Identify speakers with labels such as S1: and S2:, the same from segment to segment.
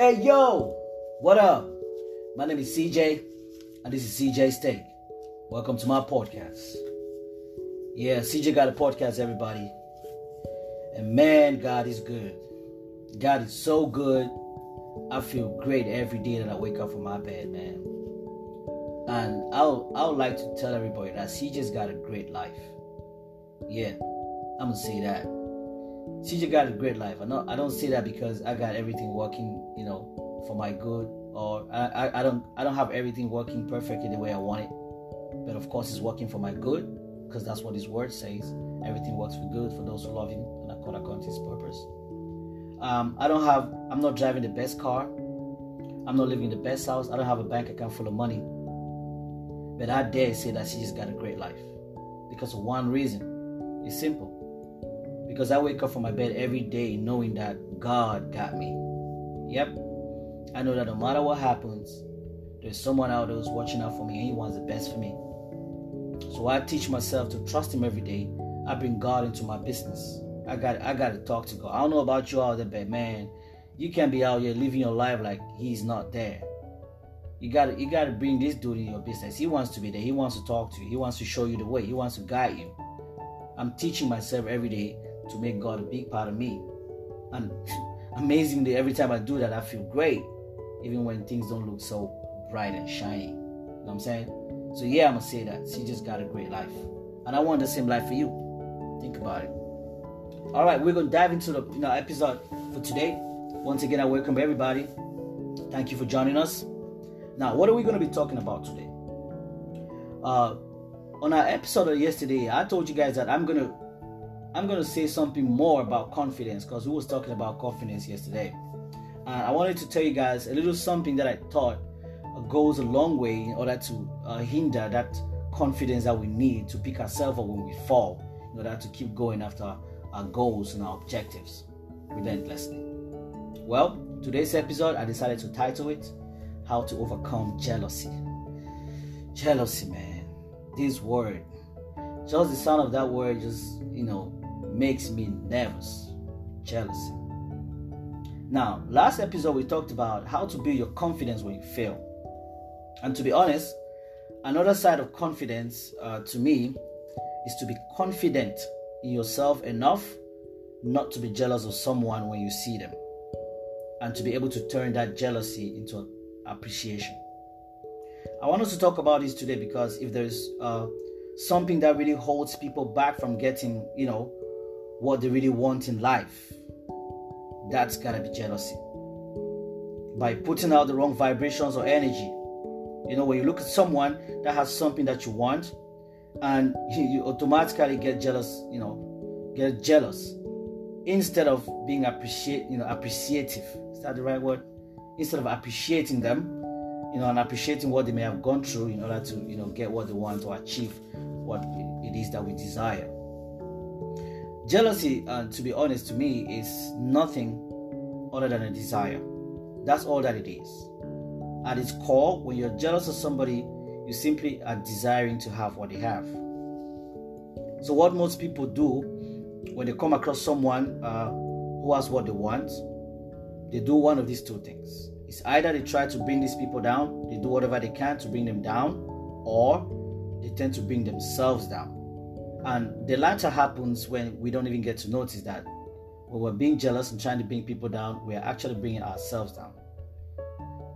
S1: Hey yo, what up? My name is CJ, and this is CJ's Take. Welcome to my podcast. Yeah, CJ got a podcast, everybody. And man, God is good. God is so good. I feel great every day that I wake up from my bed, man. And I I would like to tell everybody that CJ's got a great life. Yeah, I'm gonna say that. CJ got a great life. I know I don't say that because I got everything working, you know, for my good, or I, I, I don't I don't have everything working perfectly the way I want it. But of course, it's working for my good because that's what His Word says. Everything works for good for those who love Him and are called according to His purpose. Um, I don't have. I'm not driving the best car. I'm not living in the best house. I don't have a bank account full of money. But I dare say that CJ's got a great life because of one reason. It's simple because I wake up from my bed every day knowing that God got me. Yep. I know that no matter what happens, there's someone out there who's watching out for me and he wants the best for me. So I teach myself to trust him every day. I bring God into my business. I got I gotta talk to God. I don't know about you out there, but man, you can't be out here living your life like he's not there. You gotta you gotta bring this dude in your business. He wants to be there. He wants to talk to you. He wants to show you the way. He wants to guide you. I'm teaching myself every day to make God a big part of me. And amazingly, every time I do that, I feel great, even when things don't look so bright and shiny. You know what I'm saying? So yeah, I'm gonna say that. CJ just got a great life. And I want the same life for you. Think about it. All right, we're gonna dive into the you know, episode for today. Once again, I welcome everybody. Thank you for joining us. Now, what are we gonna be talking about today? Uh, on our episode of yesterday, I told you guys that I'm gonna I'm gonna say something more about confidence because we was talking about confidence yesterday. And I wanted to tell you guys a little something that I thought goes a long way in order to uh, hinder that confidence that we need to pick ourselves up when we fall, in order to keep going after our goals and our objectives relentlessly. Well, today's episode I decided to title it How to Overcome Jealousy. Jealousy, man. This word. Just the sound of that word just, you know, makes me nervous. Jealousy. Now, last episode we talked about how to build your confidence when you fail. And to be honest, another side of confidence uh, to me is to be confident in yourself enough not to be jealous of someone when you see them and to be able to turn that jealousy into appreciation. I want us to talk about this today because if there's uh, something that really holds people back from getting, you know, what they really want in life, that's gotta be jealousy. By putting out the wrong vibrations or energy. You know, when you look at someone that has something that you want, and you automatically get jealous, you know, get jealous instead of being appreciate, you know, appreciative. Is that the right word? Instead of appreciating them, you know, and appreciating what they may have gone through in order to, you know, get what they want to achieve what it is that we desire. Jealousy, uh, to be honest, to me, is nothing other than a desire. That's all that it is. At its core, when you're jealous of somebody, you simply are desiring to have what they have. So, what most people do when they come across someone uh, who has what they want, they do one of these two things. It's either they try to bring these people down, they do whatever they can to bring them down, or they tend to bring themselves down. And the latter happens when we don't even get to notice that when we're being jealous and trying to bring people down, we're actually bringing ourselves down.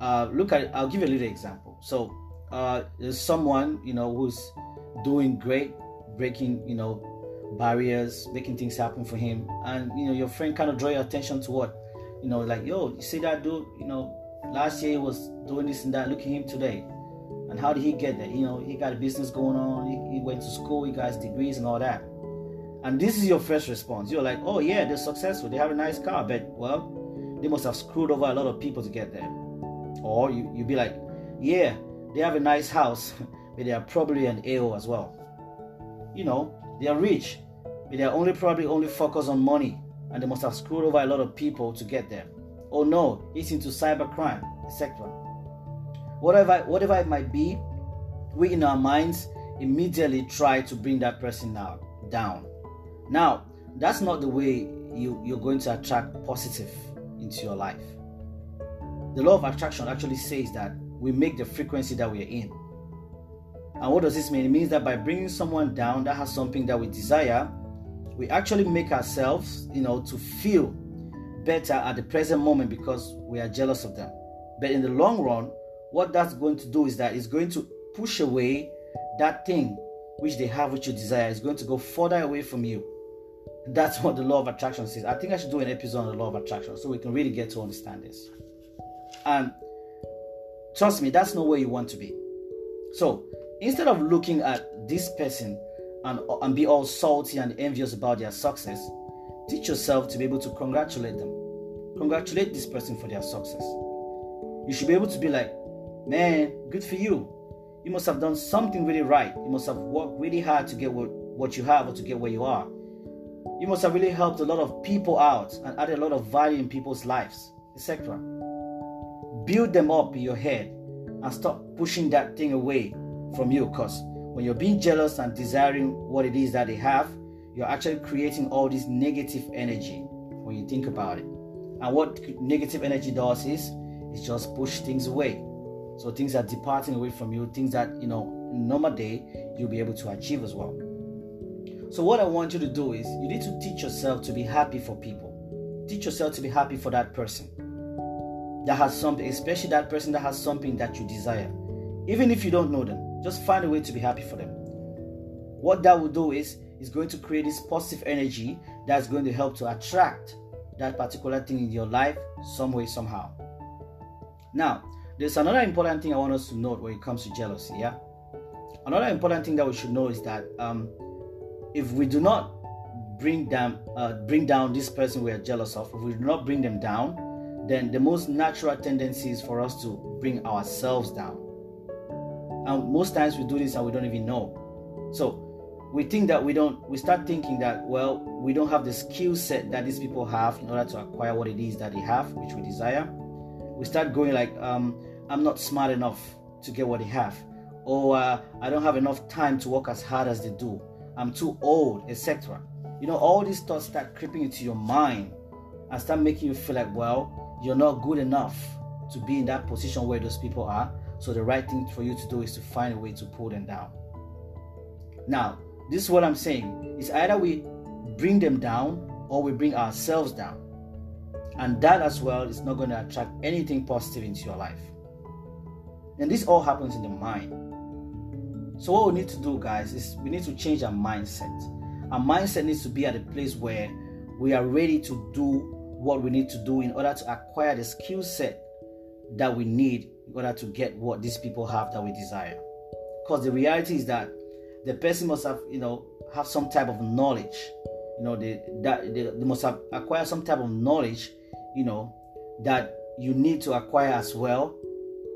S1: Uh, look at, I'll give you a little example. So, uh, there's someone you know who's doing great, breaking you know barriers, making things happen for him, and you know your friend kind of draw your attention to what you know, like yo, you see that dude, you know, last year he was doing this and that. Look at him today. And how did he get there? You know, he got a business going on, he, he went to school, he got his degrees and all that. And this is your first response. You're like, oh yeah, they're successful, they have a nice car, but well, they must have screwed over a lot of people to get there. Or you you'd be like, yeah, they have a nice house, but they are probably an AO as well. You know, they are rich, but they are only probably only focused on money, and they must have screwed over a lot of people to get there. Oh no, it's into cybercrime, etc whatever whatever it might be, we in our minds immediately try to bring that person now down. Now, that's not the way you, you're going to attract positive into your life. the law of attraction actually says that we make the frequency that we are in. And what does this mean? It means that by bringing someone down that has something that we desire, we actually make ourselves, you know, to feel better at the present moment because we are jealous of them. But in the long run, what that's going to do is that it's going to push away that thing which they have which you desire. It's going to go further away from you. That's what the law of attraction says. I think I should do an episode on the law of attraction so we can really get to understand this. And trust me, that's not where you want to be. So instead of looking at this person and, and be all salty and envious about their success, teach yourself to be able to congratulate them. Congratulate this person for their success. You should be able to be like, man, good for you. You must have done something really right. You must have worked really hard to get what, what you have or to get where you are. You must have really helped a lot of people out and added a lot of value in people's lives, etc. Build them up in your head and stop pushing that thing away from you because when you're being jealous and desiring what it is that they have, you're actually creating all this negative energy when you think about it. And what negative energy does is it just push things away. So things are departing away from you, things that you know normal day you'll be able to achieve as well. So what I want you to do is you need to teach yourself to be happy for people. Teach yourself to be happy for that person that has something, especially that person that has something that you desire. Even if you don't know them, just find a way to be happy for them. What that will do is is going to create this positive energy that's going to help to attract that particular thing in your life some way somehow. Now, there's another important thing I want us to note when it comes to jealousy. Yeah, another important thing that we should know is that um, if we do not bring down uh, bring down this person we are jealous of, if we do not bring them down, then the most natural tendency is for us to bring ourselves down. And most times we do this and we don't even know. So we think that we don't we start thinking that well we don't have the skill set that these people have in order to acquire what it is that they have which we desire we start going like um, i'm not smart enough to get what they have. Or uh, i don't have enough time to work as hard as they do. I'm too old etc you know all these thoughts start creeping into your mind and start making you feel like well you're not good enough to be in that position where those people are. So the right thing for you to do is to find a way to pull them down. Now this is what I'm saying. It's either we bring them down or we bring ourselves down. And that as well is not going to attract anything positive into your life. And this all happens in the mind. So, what we need to do, guys, is we need to change our mindset. Our mindset needs to be at a place where we are ready to do what we need to do in order to acquire the skill set that we need in order to get what these people have that we desire. Because the reality is that the person must have you know have some type of knowledge you know they that they, they must have acquired some type of knowledge you know that you need to acquire as well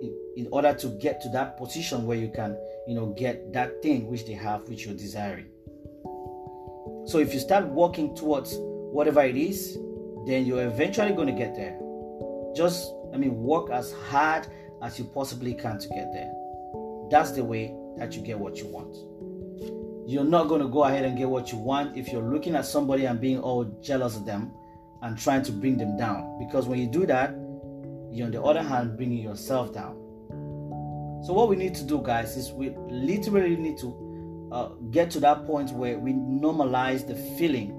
S1: in, in order to get to that position where you can you know get that thing which they have which you're desiring. So if you start working towards whatever it is then you're eventually going to get there. Just i mean work as hard as you possibly can to get there. That's the way that you get what you want. You're not going to go ahead and get what you want if you're looking at somebody and being all jealous of them and trying to bring them down. Because when you do that, you're on the other hand bringing yourself down. So, what we need to do, guys, is we literally need to uh, get to that point where we normalize the feeling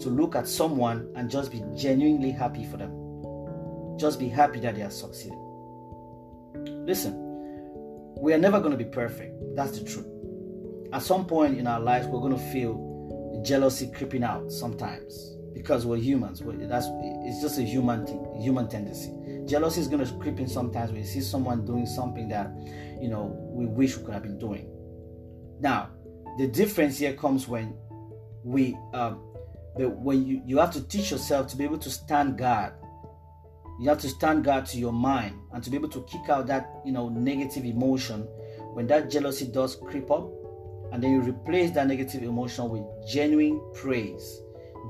S1: to look at someone and just be genuinely happy for them. Just be happy that they are succeeding. Listen, we are never going to be perfect. That's the truth at some point in our lives we're going to feel jealousy creeping out sometimes because we're humans. That's it's just a human thing human tendency. Jealousy is going to creep in sometimes when you see someone doing something that you know we wish we could have been doing. Now the difference here comes when we um, the, when you, you have to teach yourself to be able to stand guard. You have to stand guard to your mind and to be able to kick out that you know negative emotion. When that jealousy does creep up and then you replace that negative emotion with genuine praise,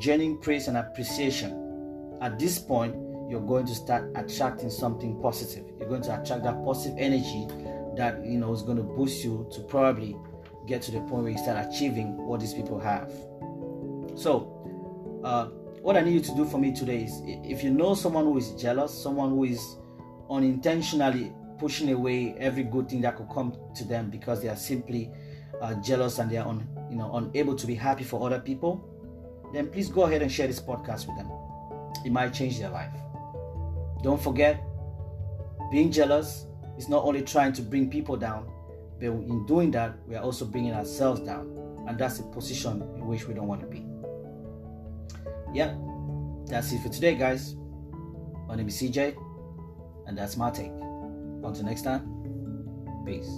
S1: genuine praise and appreciation. At this point, you're going to start attracting something positive. You're going to attract that positive energy that you know is going to boost you to probably get to the point where you start achieving what these people have. So, uh, what I need you to do for me today is if you know someone who is jealous, someone who is unintentionally pushing away every good thing that could come to them because they are simply uh, jealous and they are un, you know unable to be happy for other people, then please go ahead and share this podcast with them. It might change their life. Don't forget, being jealous is not only trying to bring people down, but in doing that, we are also bringing ourselves down. And that's a position in which we don't want to be. Yeah, that's it for today, guys. My name is CJ, and that's my take. Until next time, peace.